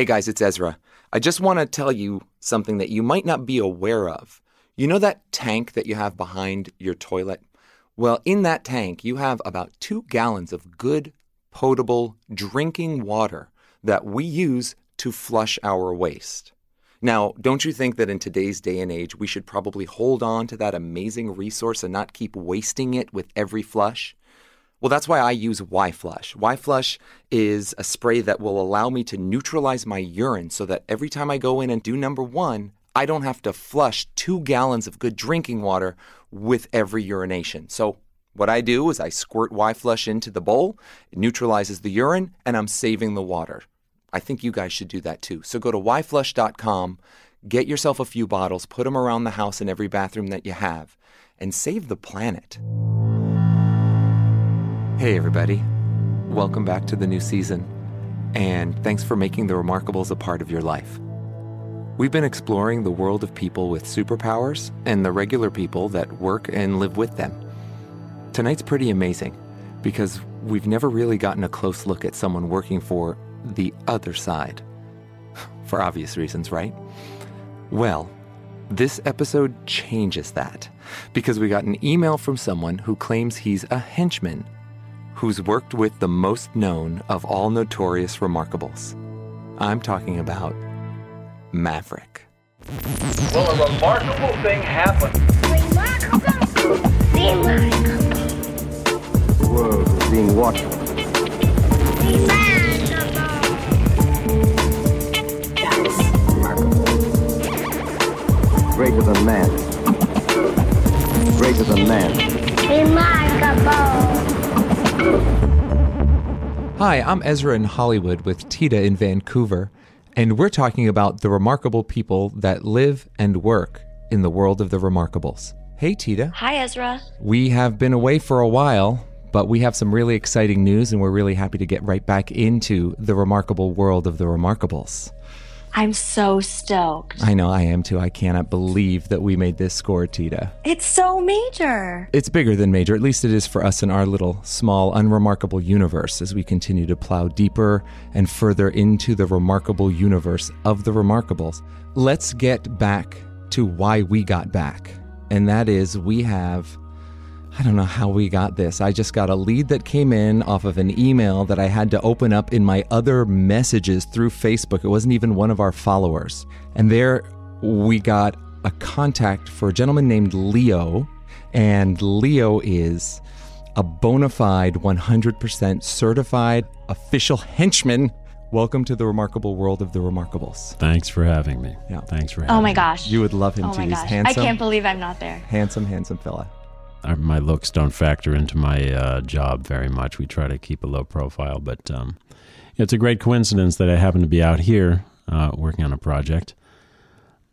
Hey guys, it's Ezra. I just want to tell you something that you might not be aware of. You know that tank that you have behind your toilet? Well, in that tank, you have about two gallons of good, potable drinking water that we use to flush our waste. Now, don't you think that in today's day and age, we should probably hold on to that amazing resource and not keep wasting it with every flush? Well, that's why I use Y-Flush. Y-Flush is a spray that will allow me to neutralize my urine so that every time I go in and do number one, I don't have to flush two gallons of good drinking water with every urination. So what I do is I squirt Y-Flush into the bowl, it neutralizes the urine, and I'm saving the water. I think you guys should do that too. So go to yflush.com, get yourself a few bottles, put them around the house in every bathroom that you have, and save the planet. Hey, everybody. Welcome back to the new season, and thanks for making the Remarkables a part of your life. We've been exploring the world of people with superpowers and the regular people that work and live with them. Tonight's pretty amazing because we've never really gotten a close look at someone working for the other side. For obvious reasons, right? Well, this episode changes that because we got an email from someone who claims he's a henchman who's worked with the most known of all notorious remarkables. I'm talking about Maverick. Well, a remarkable thing happened. Remarkable. Remarkable. The world is being watched. Remarkable. Greater than man. Greater than man. Remarkable. Hi, I'm Ezra in Hollywood with Tita in Vancouver, and we're talking about the remarkable people that live and work in the world of the remarkables. Hey, Tita. Hi, Ezra. We have been away for a while, but we have some really exciting news, and we're really happy to get right back into the remarkable world of the remarkables. I'm so stoked. I know I am too. I cannot believe that we made this score, Tita. It's so major. It's bigger than major. At least it is for us in our little, small, unremarkable universe as we continue to plow deeper and further into the remarkable universe of the remarkables. Let's get back to why we got back. And that is, we have. I don't know how we got this. I just got a lead that came in off of an email that I had to open up in my other messages through Facebook. It wasn't even one of our followers. And there we got a contact for a gentleman named Leo. And Leo is a bona fide, 100% certified official henchman. Welcome to the remarkable world of the remarkables. Thanks for having me. Yeah. Thanks for oh having me. Oh my gosh. You would love him oh too. my He's gosh. handsome. I can't believe I'm not there. handsome, handsome fella. Me. Uh, My looks don't factor into my uh, job very much. We try to keep a low profile, but um, it's a great coincidence that I happen to be out here uh, working on a project.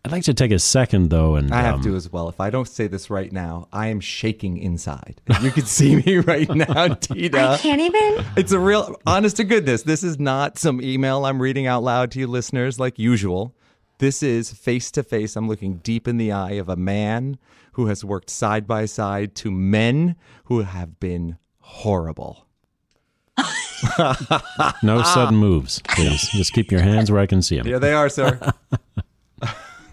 I'd like to take a second, though, and I have um, to as well. If I don't say this right now, I am shaking inside. You can see me right now, Tita. I can't even. It's a real, honest to goodness. This is not some email I'm reading out loud to you listeners like usual. This is face to face. I'm looking deep in the eye of a man who has worked side by side to men who have been horrible. no sudden moves, please. Just keep your hands where I can see them. Here they are, sir.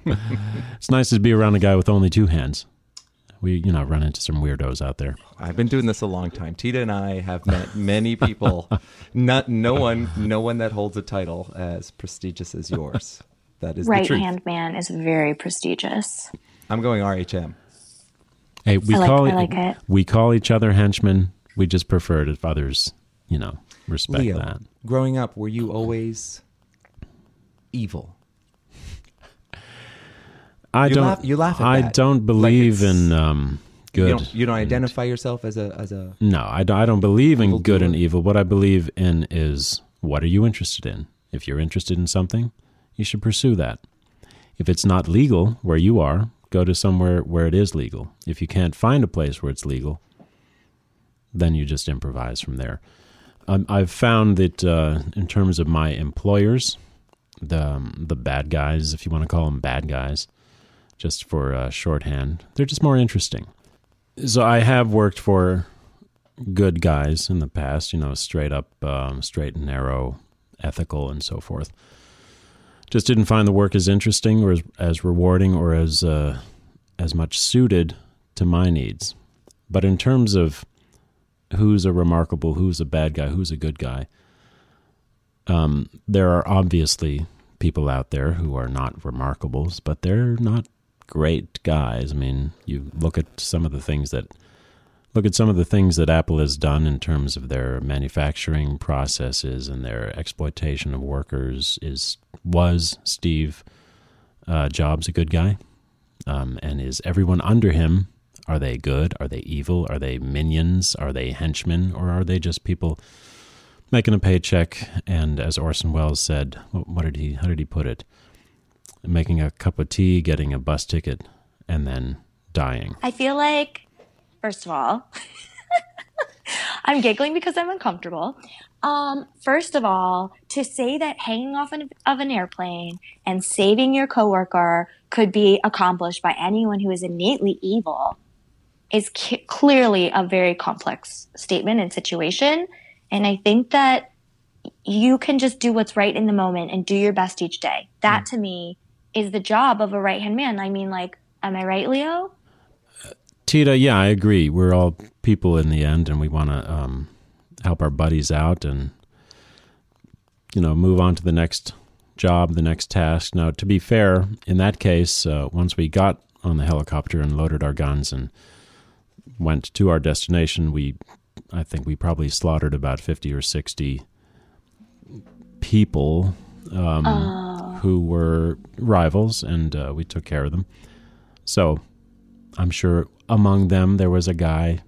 It's nice to be around a guy with only two hands. We, you know, run into some weirdos out there. I've been doing this a long time. Tita and I have met many people. Not no one, no one that holds a title as prestigious as yours. That is the right hand man is very prestigious. I'm going RHM. Hey, we I like- call I like it. we call each other henchmen. We just prefer it if others, you know, respect Leo, that. growing up, were you always evil? I You don't. laugh- you laugh at I that. don't believe it's- in um, good. You don't, you don't identify yourself as a as a. No, I don't, I don't believe in good doer. and evil. What I believe in is what are you interested in? If you're interested in something, you should pursue that. If it's not legal where you are, go to somewhere where it is legal. If you can't find a place where it's legal, then you just improvise from there. Um, I've found that uh, in terms of my employers, the um, the bad guys, if you want to call them bad guys, just for uh, shorthand, they're just more interesting. So I have worked for good guys in the past, you know, straight up, um, straight and narrow, ethical, and so forth. Just didn't find the work as interesting or as, as rewarding or as uh, as much suited to my needs. But in terms of who's a remarkable, who's a bad guy, who's a good guy, um, there are obviously people out there who are not remarkables, but they're not great guys. I mean, you look at some of the things that look at some of the things that Apple has done in terms of their manufacturing processes and their exploitation of workers. Is was Steve uh, Jobs a good guy? Um, and is everyone under him? Are they good? Are they evil? Are they minions? Are they henchmen? Or are they just people making a paycheck? And as Orson Welles said, what did he? How did he put it? Making a cup of tea, getting a bus ticket, and then dying. I feel like, first of all, I'm giggling because I'm uncomfortable. Um, first of all, to say that hanging off an, of an airplane and saving your coworker could be accomplished by anyone who is innately evil is c- clearly a very complex statement and situation. And I think that you can just do what's right in the moment and do your best each day. That mm. to me is the job of a right hand man. I mean, like, am I right, Leo? Tita, yeah, I agree. We're all people in the end, and we want to um, help our buddies out and, you know, move on to the next job, the next task. Now, to be fair, in that case, uh, once we got on the helicopter and loaded our guns and went to our destination, we, I think we probably slaughtered about 50 or 60 people um, uh. who were rivals, and uh, we took care of them. So I'm sure among them there was a guy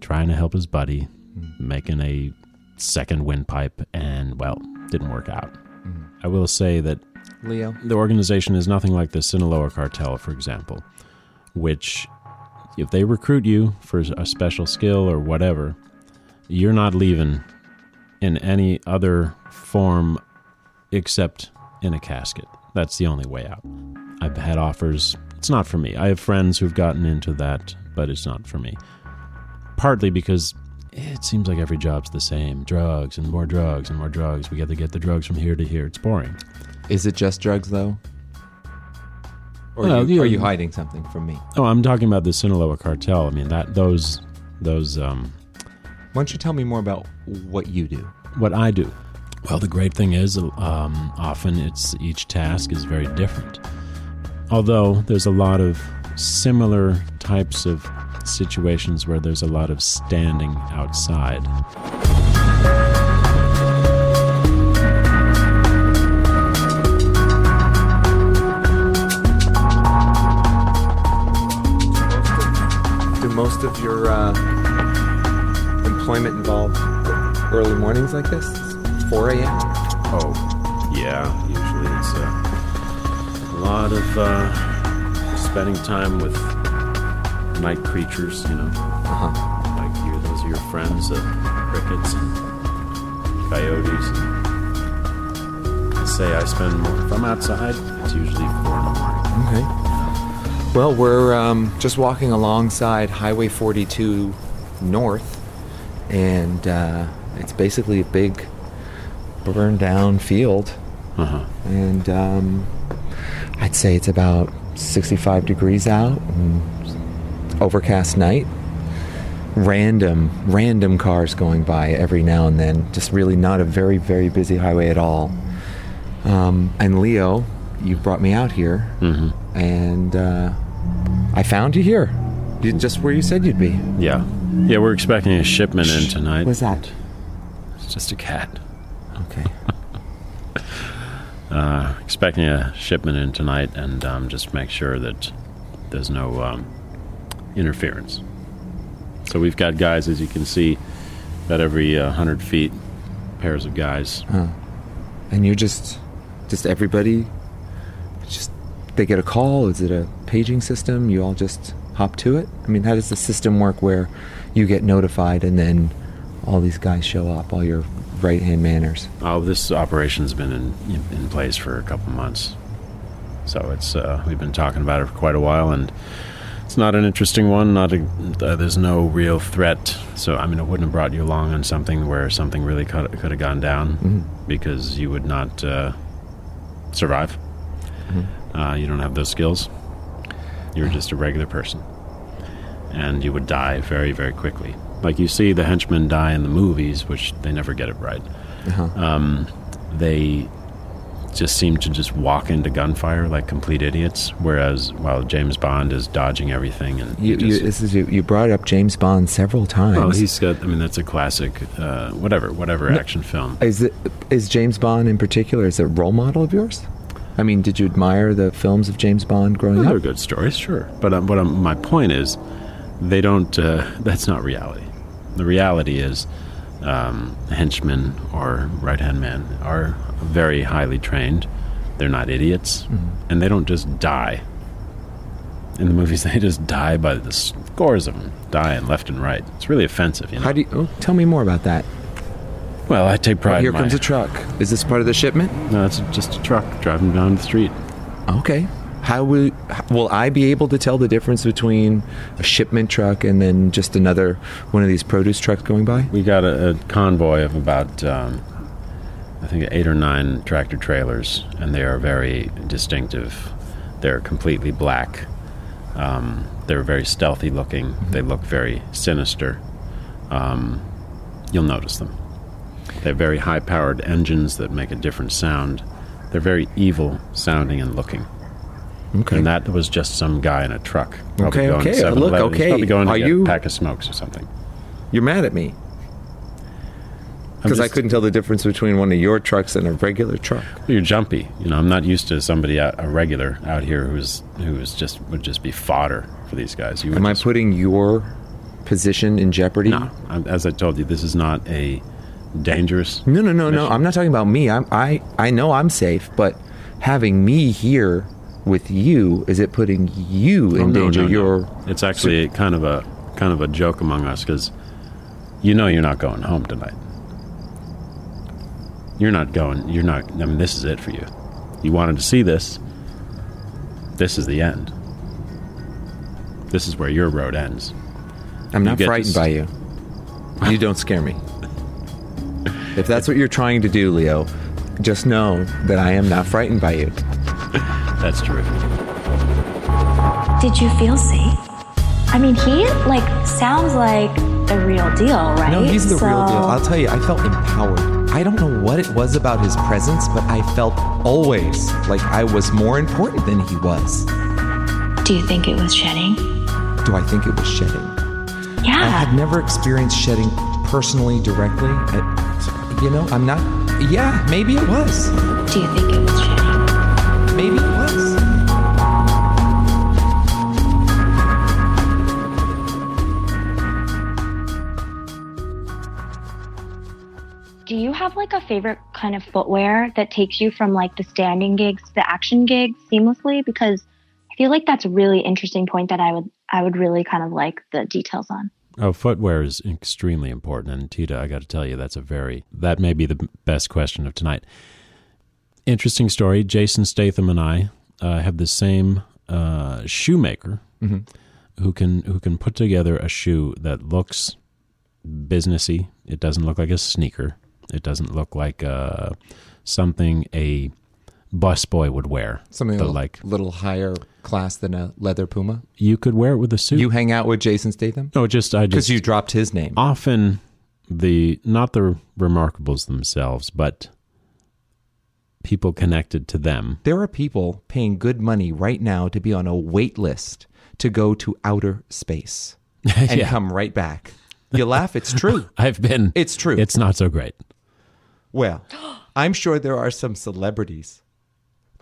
trying to help his buddy, mm. making a second windpipe, and well, didn't work out. Mm. I will say that Leo, the organization is nothing like the Sinaloa cartel, for example, which if they recruit you for a special skill or whatever, you're not leaving in any other form except in a casket. That's the only way out. I've had offers. It's not for me. I have friends who've gotten into that, but it's not for me. Partly because it seems like every job's the same drugs and more drugs and more drugs. We got to get the drugs from here to here. It's boring. Is it just drugs, though? Or well, are, you, are you hiding something from me? Oh, I'm talking about the Sinaloa cartel. I mean that those those. Um, Why don't you tell me more about what you do? What I do. Well, the great thing is, um, often it's each task is very different. Although there's a lot of similar types of situations where there's a lot of standing outside. Do most of your uh, employment involve early mornings like this? 4 a.m.? Oh, yeah. Lot of uh, spending time with night creatures, you know. Uh-huh. Like you, those are your friends, the crickets and coyotes. And I say I spend more. If I'm outside, it's usually 4 in the morning. Okay. Well, we're um, just walking alongside Highway 42 North, and uh, it's basically a big burned down field. Uh-huh. And um, I'd say it's about 65 degrees out, overcast night. Random, random cars going by every now and then. Just really not a very, very busy highway at all. Um, and Leo, you brought me out here, mm-hmm. and uh, I found you here, just where you said you'd be. Yeah, yeah. We're expecting a shipment in tonight. What's that? It's just a cat. Okay. uh, expecting a shipment in tonight, and um, just make sure that there's no um, interference. So we've got guys, as you can see, about every uh, hundred feet, pairs of guys. Huh. and you're just just everybody just they get a call is it a paging system you all just hop to it i mean how does the system work where you get notified and then all these guys show up all your right hand manners Oh, this operation's been in in place for a couple months, so it's uh, we've been talking about it for quite a while, and it's not an interesting one. Not a, uh, there's no real threat. So I mean, it wouldn't have brought you along on something where something really could, could have gone down Mhm. because you would not uh, survive. Uh, you don't have those skills. You're just a regular person, and you would die very, very quickly. Like you see the henchmen die in the movies, which they never get it right. Uh-huh. Um, they just seem to just walk into gunfire like complete idiots. Whereas while James Bond is dodging everything and you, he you, this is you, you brought up james bond several times oh, he's got. I mean, that's a classic. Uh, whatever, whatever action film. Is it is James Bond in particular? Is it a role model of yours? I mean, did you admire the films of James Bond growing Well, up? they're good stories, sure. But um, what um, my point is, they don't. Uh, that's not reality. The reality is, um, henchmen or right hand men are very highly trained. They're not idiots, and they don't just die. In the movies, they just die by the scores of them, dying left and right. It's really offensive. You know? How do you? Oh, tell me more about that. Well, I take pride. Here in my- comes a truck. Is this part of the shipment? No, it's just a truck driving down the street. Okay. How will will I be able to tell the difference between a shipment truck and then just another one of these produce trucks going by? We got a, a convoy of about, um, I think, eight or nine tractor trailers, and they are very distinctive. They're completely black. Um, they're very stealthy looking. They look very sinister. Um, you'll notice them. They have very high powered engines that make a different sound. They're very evil sounding and looking. Okay. And that was just some guy in a truck. Probably Okay, going okay, to 7-Eleven. look, He's okay. Probably going to Are get you- a pack of smokes or something. You're mad at me because I couldn't tell the difference between one of your trucks and a regular truck. You're jumpy. You know, I'm not used to somebody out, a regular out here who's who's just would just be fodder for these guys. You Am I just- putting your position in jeopardy? No, I'm, as I told you, this is not a dangerous. No, no, no, no. I'm not talking about me. I'm, I I know I'm safe, but having me here with you is it putting you Oh, in no, danger? no, no. You're It's actually kind of a kind of a joke among us because you know you're not going home tonight. You're not going. You're not. I mean, this is it for you. You wanted to see this. This is the end. This is where your road ends. I'm not frightened by you. You don't scare me. If that's what you're trying to do, Leo, just know that I am not frightened by you. That's terrific. Did you feel safe? I mean, he like sounds like the real deal, right? No, he's the real deal. I'll tell you, I felt empowered. I don't know what it was about his presence, but I felt always like I was more important than he was. Do you think it was shedding? Do I think it was shedding? Yeah. I had never experienced shedding personally, directly. I, you know, I'm not. Yeah, maybe it was. Do you think it was shedding? Maybe like a favorite kind of footwear that takes you from like the standing gigs to the action gigs seamlessly? Because I feel like that's a really interesting point that I would I would really kind of like the details on. Oh, footwear is extremely important, and Tita, I got to tell you, that's a very that may be the best question of tonight. Interesting story. Jason Statham and I uh, have the same uh, shoemaker Mhm. who can who can put together a shoe that looks businessy. It doesn't look like a sneaker. It doesn't look like uh, something a busboy would wear. Something The, a little, like little higher class than a leather puma. you could wear it with a suit. You hang out with Jason Statham no, just I just because you dropped his name. often the not the remarkables themselves, but people connected to them. There are people paying good money right now to be on a wait list to go to outer space and Yeah. come right back. You laugh, it's true. I've been. It's true. It's not so great. Well, I'm sure there are some celebrities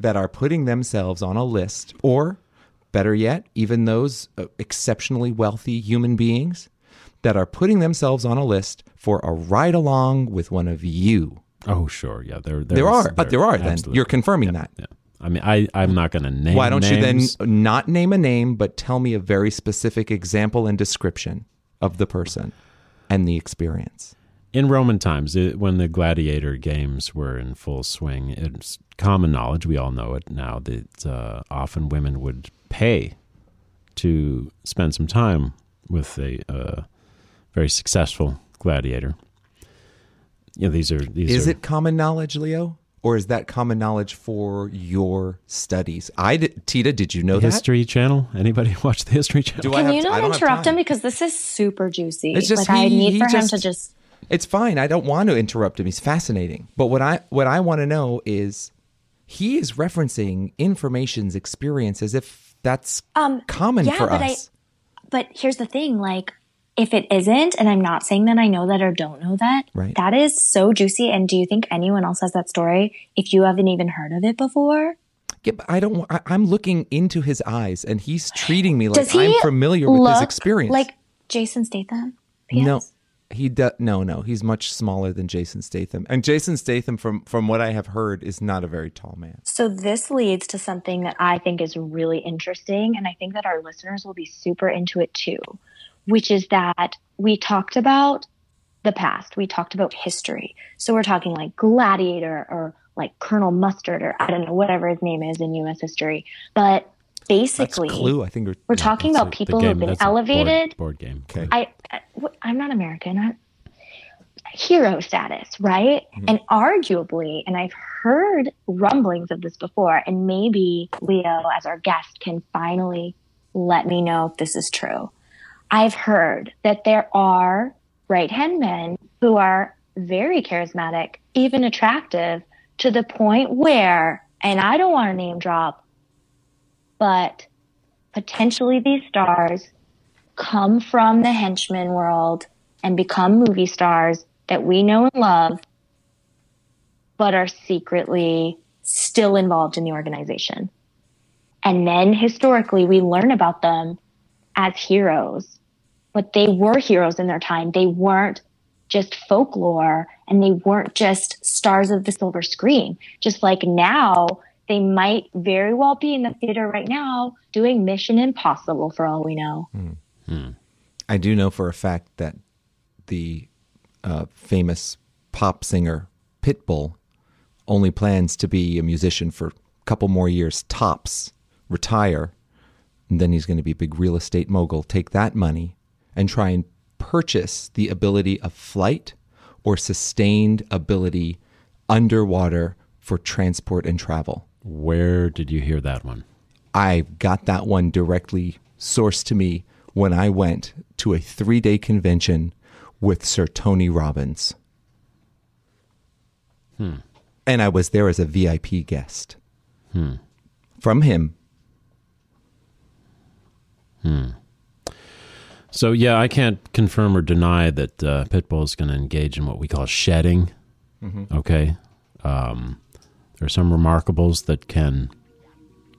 that are putting themselves on a list, or better yet, even those uh, exceptionally wealthy human beings that are putting themselves on a list for a ride along with one of you Oh, sure, yeah, there there, are, but there are. Then you're confirming that. Yeah. I mean, I I'm not going to name. Why don't names. you then not name a name, but tell me a very specific example and description of the person and the experience? In Roman times, it, when the gladiator games were in full swing, it's common knowledge. We all know it now that uh, often women would pay to spend some time with a uh, very successful gladiator. Yeah, these are these. Is are, it common knowledge, Leo? Or is that common knowledge for your studies? I did, Tita, did you know that? History Channel? Anybody watch the History Channel? Do I Can have you to- I not don't interrupt him because this is super juicy. It's just like I need he for him to just It's fine. I don't want to interrupt him. He's fascinating. But what I what I want to know is he is referencing information's experience as if that's um common yeah, for but us. I but here's the thing, like if it isn't, and I'm not saying that I know that or don't know that, Right. that is so juicy. And do you think anyone else has that story if you haven't even heard of it before? Yeah, but I don't. I, I'm looking into his eyes, and he's treating me like I'm familiar with his experience. Like Jason Statham? no, he does. No, no, he's much smaller than Jason Statham, and Jason Statham, from from what I have heard, is not a very tall man. So this leads to something that I think is really interesting, and I think that our listeners will be super into it too, which is that we talked about the past, we talked about history. So we're talking like Gladiator or like Colonel Mustard or I don't know whatever his name is in U.S. history, but basically, That's Clue. I think we're, we're talking about a- people who have been that's a board- elevated. board, game. Okay. I, I I'm not American. I, hero status, right? Mm-hmm. And arguably, and I've heard rumblings of this before, and maybe Leo, as our guest, can finally let me know if this is true. I've heard that there are right hand men who are very charismatic, even attractive, to the point where, and I don't want to name drop, but potentially these stars come from the henchman world and become movie stars that we know and love, but are secretly still involved in the organization. And then historically, we learn about them as heroes, but they were heroes in their time. They weren't just folklore and they weren't just stars of the silver screen. Just like now, they might very well be in the theater right now doing Mission Impossible for all we know. I do know for a fact that the uh, famous pop singer Pitbull only plans to be a musician for a couple more years tops, retire, and then he's going to be a big real estate mogul. Take that money and try and purchase the ability of flight or sustained ability underwater for transport and travel. Where did you hear that one? I got that one directly sourced to me when I went to a three day convention with Sir Tony Robbins. And I was there as a VIP guest. From him. So yeah, I can't confirm or deny that uh, Pitbull is going to engage in what we call shedding. Okay, um, there are some remarkables that can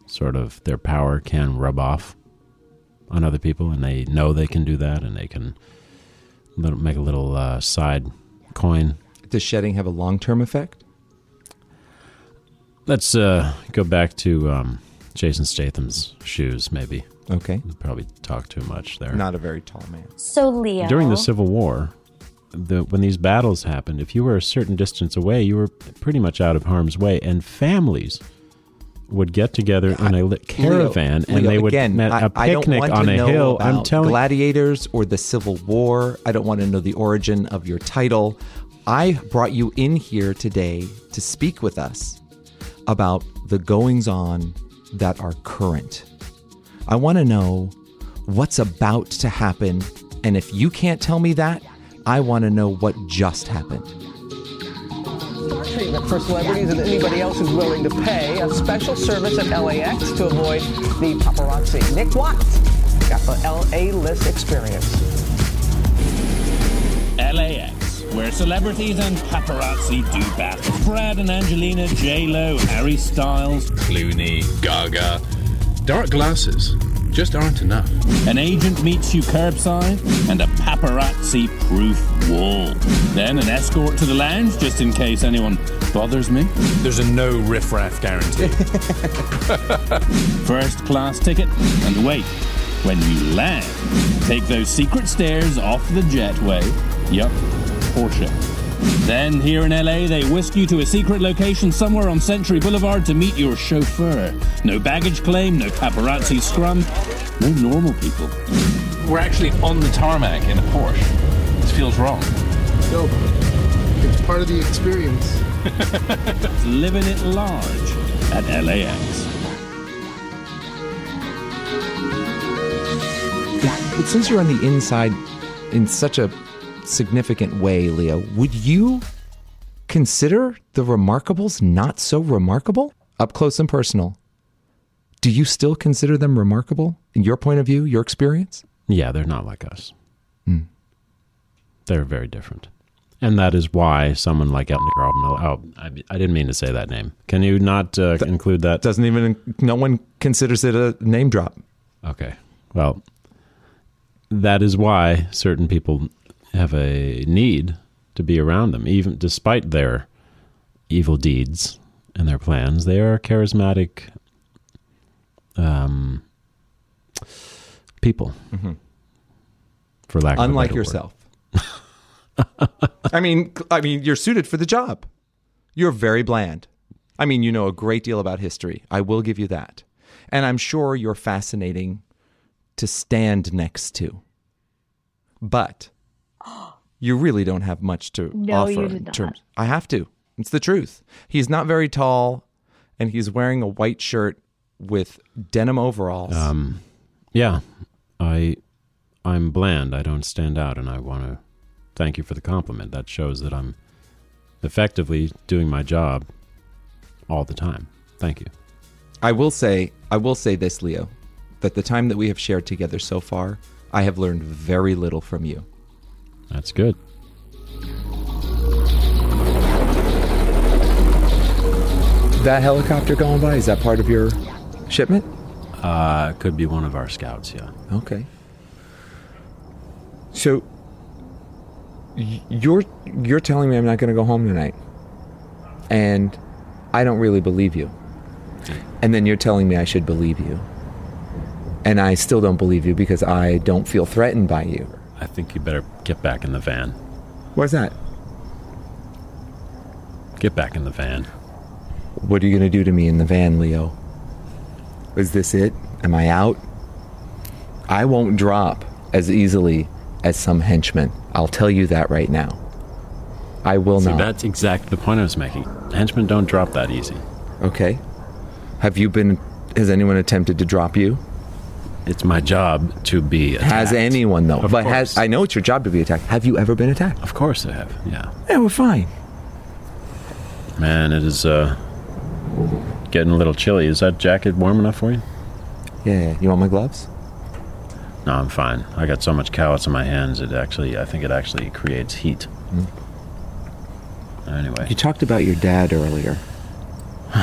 sort of their power can rub off on other people, and they know they can do that, and they can make a little uh, side coin. Does shedding have a long term effect? Let's uh, go back to um, Jason Statham's shoes. Maybe Okay. probably talk too much there. Not a very tall man. So, Leo. during the Civil War, the, when these battles happened, if you were a certain distance away, you were pretty much out of harm's way, and families would get together in a lit caravan, Leo, and Leo, they would again, met I, a I don't picnic want on to a know hill. I'm telling gladiators or the Civil War. I don't want to know the origin of your title. I brought you in here today to speak with us about the goings on that are current. I want to know what's about to happen, and if you can't tell me that, I want to know what just happened. treatment for celebrities and anybody else who's willing to pay. A special service at LAX to avoid the paparazzi. Nick Watts got the LA list experience. LAX, where celebrities and paparazzi do battle. Brad and Angelina, J Lo, Harry Styles, Clooney, Gaga. Dark glasses. Just aren't enough. An agent meets you curbside and a paparazzi proof wall. Then an escort to the lounge just in case anyone bothers me. There's a no riffraff guarantee. First class ticket and wait. When you land, take those secret stairs off the jetway. Yup, Porsche. Then, here in LA, they whisk you to a secret location somewhere on Century Boulevard to meet your chauffeur. No baggage claim, no paparazzi scrum, no normal people. We're actually on the tarmac in a Porsche. This feels wrong. No, it's part of the experience. Living it large at LAX. But since you're on the inside in such a significant way, Leo, would you consider the Remarkables not so remarkable? Up close and personal. Do you still consider them remarkable in your point of view, your experience? Yeah, they're not like us. Hmm. They're very different. And that is why someone like Elton Carlton, oh, I, I didn't mean to say that name. Can you not uh, include that? Doesn't even, no one considers it a name drop. Okay. Well, that is why certain people have a need to be around them, even despite their evil deeds and their plans. They are charismatic um, people, Mhm. for lack of Unlike yourself. I mean, I mean, you're suited for the job. You're very bland. I mean, you know a great deal about history. I will give you that. And I'm sure you're fascinating to stand next to. But you really don't have much to No, offer you in did not. terms. I have to. It's the truth. He's not very tall and he's wearing a white shirt with denim overalls. Um, yeah, I, I'm bland. I don't stand out, and I want to thank you for the compliment. That shows that I'm effectively doing my job all the time. Thank you. I will say, I will say this, Leo, that the time that we have shared together so far, I have learned very little from you. That's good. That helicopter going by, is that part of your shipment? Uh, could be one of our scouts. Yeah. Okay. So you're you're telling me I'm not going to go home tonight. And I don't really believe you. And then you're telling me I should believe you. And I still don't believe you because I don't feel threatened by you. I think you better get back in the van. What's that? Get back in the van. What are you going to do to me in the van, Leo? Is this it? Am I out? I won't drop as easily as some henchmen. I'll tell you that right now. I will See, not. that's exactly the point I was making. Henchmen don't drop that easy. Okay. Have you been. Has anyone attempted to drop you? It's my job to be attacked. Has anyone, though? Of but course. has. I know it's your job to be attacked. Have you ever been attacked? Of course I have. Yeah. Yeah, we're fine. Man, it is uh, getting a little chilly. Is that jacket warm enough for you? Yeah. You want my gloves? No, I'm fine. I got so much callus in my hands. It actually, I think it actually creates heat. Anyway, You talked about your dad earlier.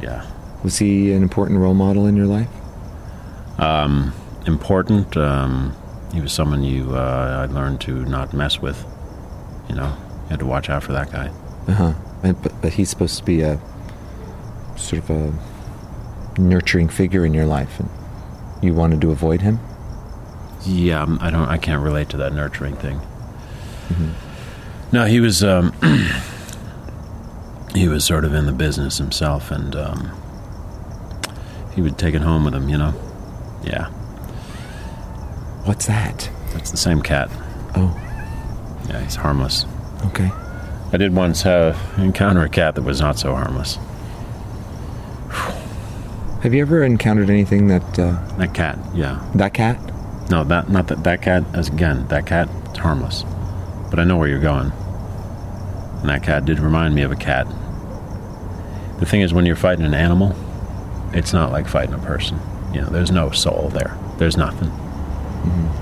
yeah. Was he an important role model in your life? Um, important. Um, he was someone you uh, I learned to not mess with. You know, you had to watch out for that guy. Uh huh. But, but he's supposed to be a sort of a nurturing figure in your life, and you wanted to avoid him. Yeah, um, I don't. I can't relate to that nurturing thing. No, he was. Um, he was sort of in the business himself, and um, he would take it home with him. You know. Yeah, What's that? it's the same cat. Oh, Yeah, he's harmless. okay. I did once uh, encounter a cat that was not so harmless. Have you ever encountered anything that uh, That cat, yeah. that cat? No, that not that that cat. As again, that cat is harmless. But I know where you're going. And that cat did remind me of a cat. The thing is, when you're fighting an animal, it's not like fighting a person. You know, there's no soul there. There's nothing.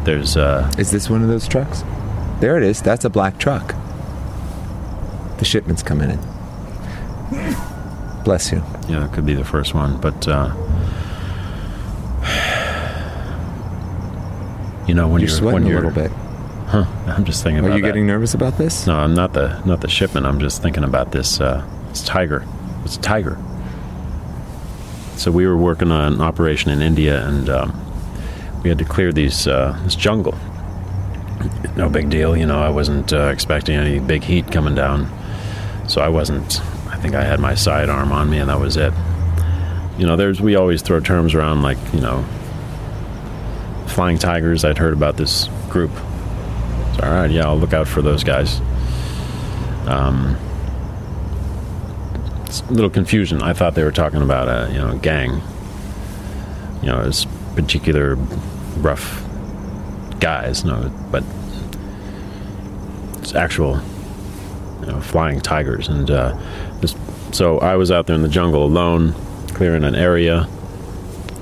There's uh, Is this one of those trucks? There it is. That's a black truck. The shipment's coming in. Bless you. yeah, it could be the first one. But uh, You know when You're you're, sweating when a you're, little bit. Huh? I'm just thinking. About it. Are about you that. getting nervous about this? No, I'm not the not the shipment. I'm just thinking about this uh, this tiger. It's a tiger. So we were working on an operation in India, and um, we had to clear these uh, this jungle. No big deal, you know. I wasn't uh, expecting any big heat coming down, so I wasn't. I think I had my sidearm on me, and that was it. You know, there's we always throw terms around like you know, flying tigers. I'd heard about this group. So, all right, yeah, I'll look out for those guys. Um, it's a little confusion. I thought they were talking about a you know gang. You know, this particular rough guys. No, but it's actual you know, flying tigers. And uh, so I was out there in the jungle alone, clearing an area.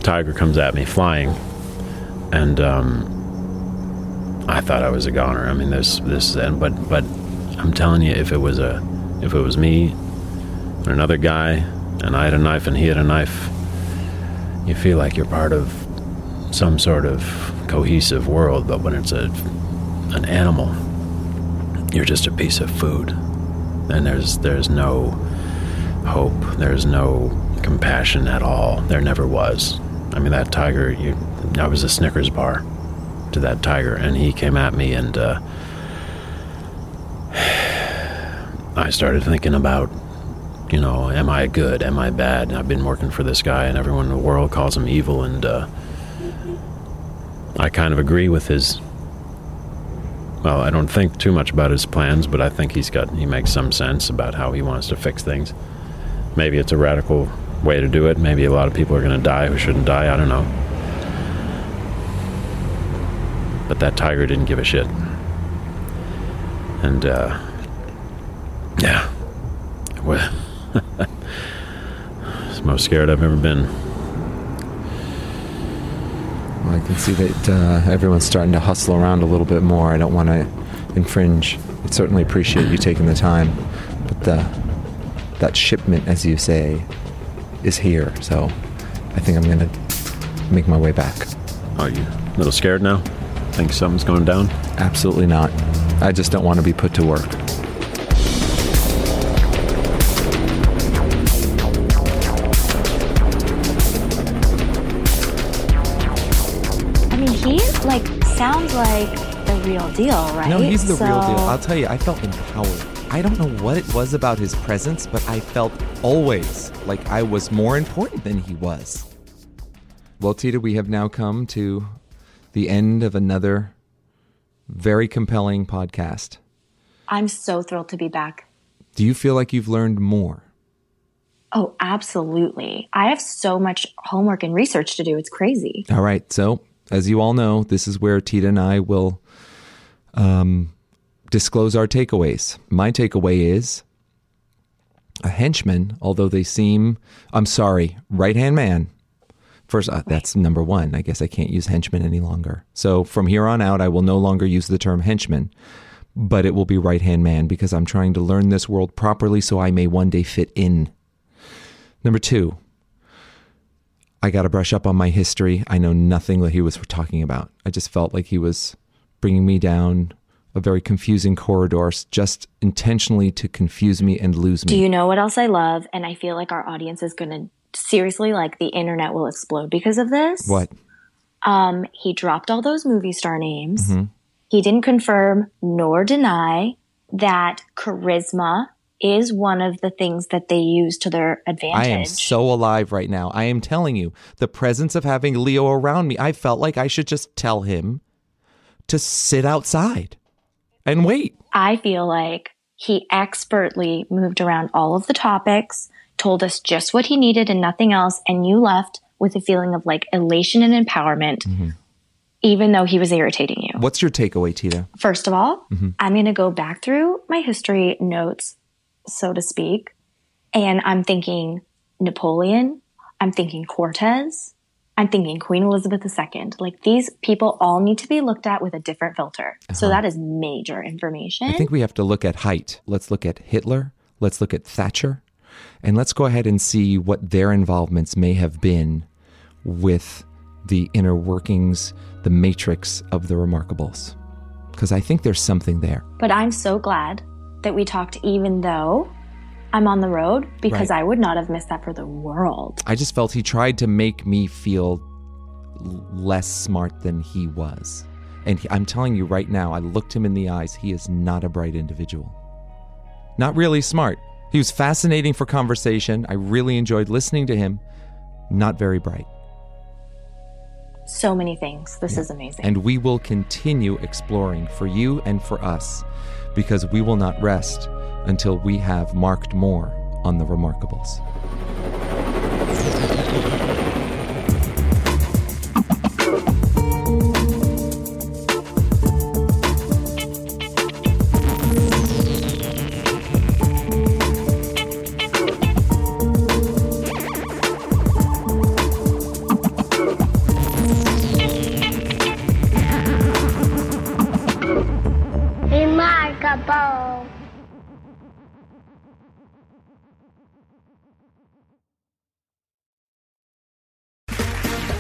Tiger comes at me flying, and um, I thought I was a goner. I mean, this this and but but I'm telling you, if it was a if it was me and another guy, and I had a knife and he had a knife, you feel like you're part of some sort of cohesive world. But when it's a an animal, you're just a piece of food, and there's there's no hope. There's no compassion at all. There never was. I mean, that tiger. You, I was a Snickers bar to that tiger, and he came at me, and uh, I started thinking about, you know, am I good? Am I bad? I've been working for this guy, and everyone in the world calls him evil, and uh, I kind of agree with his. Well, I don't think too much about his plans, but I think he's got he makes some sense about how he wants to fix things. Maybe it's a radical way to do it. Maybe a lot of people are going to die who shouldn't die. I don't know. But that tiger didn't give a shit. And, uh, yeah. Well, it's the most scared I've ever been. Well, I can see that uh, everyone's starting to hustle around a little bit more. I don't want to infringe. I certainly appreciate you taking the time, but the, that shipment, as you say, is here. So I think I'm going to make my way back. Are you a little scared now? Think something's going down? Absolutely not. I just don't want to be put to work. Sounds like the real deal, right? No, he's the real deal. I'll tell you, I felt empowered. I don't know what it was about his presence, but I felt always like I was more important than he was. Well, Tita, we have now come to the end of another very compelling podcast. I'm so thrilled to be back. Do you feel like you've learned more? Oh, absolutely. I have so much homework and research to do. It's crazy. All right. So, as you all know, this is where Tita and I will um, disclose our takeaways. My takeaway is a henchman, although they seem, I'm sorry, right hand man. First, uh, that's number one. I guess I can't use henchman any longer. So, from here on out, I will no longer use the term henchman, but it will be right hand man because I'm trying to learn this world properly so I may one day fit in. Number two, I got to brush up on my history. I know nothing that he was talking about. I just felt like he was bringing me down a very confusing corridor just intentionally to confuse me and lose me. Do you know what else I love? And I feel like our audience is going to seriously, like, the internet will explode because of this. what? Um, he dropped all those movie star names. Mhm. He didn't confirm nor deny that charisma is one of the things that they use to their advantage. I am so alive right now. I am telling you, the presence of having Leo around me, I felt like I should just tell him to sit outside and wait. I feel like he expertly moved around all of the topics, told us just what he needed and nothing else, and you left with a feeling of like elation and empowerment, even though he was irritating you. What's your takeaway, Tita? First of all, Mhm. I'm going to go back through my history notes, so to speak, and I'm thinking Napoleon, I'm thinking Cortez, I'm thinking Queen Elizabeth II. Like these people all need to be looked at with a different filter. So Uh-huh. that is major information. I think we have to look at height. Let's look at Hitler. Let's look at Thatcher. And let's go ahead and see what their involvements may have been with the inner workings, the matrix of the Remarkables. Because I think there's something there. But I'm so glad that we talked, even though I'm on the road, because Right. I would not have missed that for the world. I just felt he tried to make me feel less smart than he was. And he, I'm telling you right now, I looked him in the eyes. He is not a bright individual. Not really smart. He was fascinating for conversation. I really enjoyed listening to him. Not very bright. So many things. This is amazing. And we will continue exploring for you and for us because we will not rest until we have marked more on the Remarkables.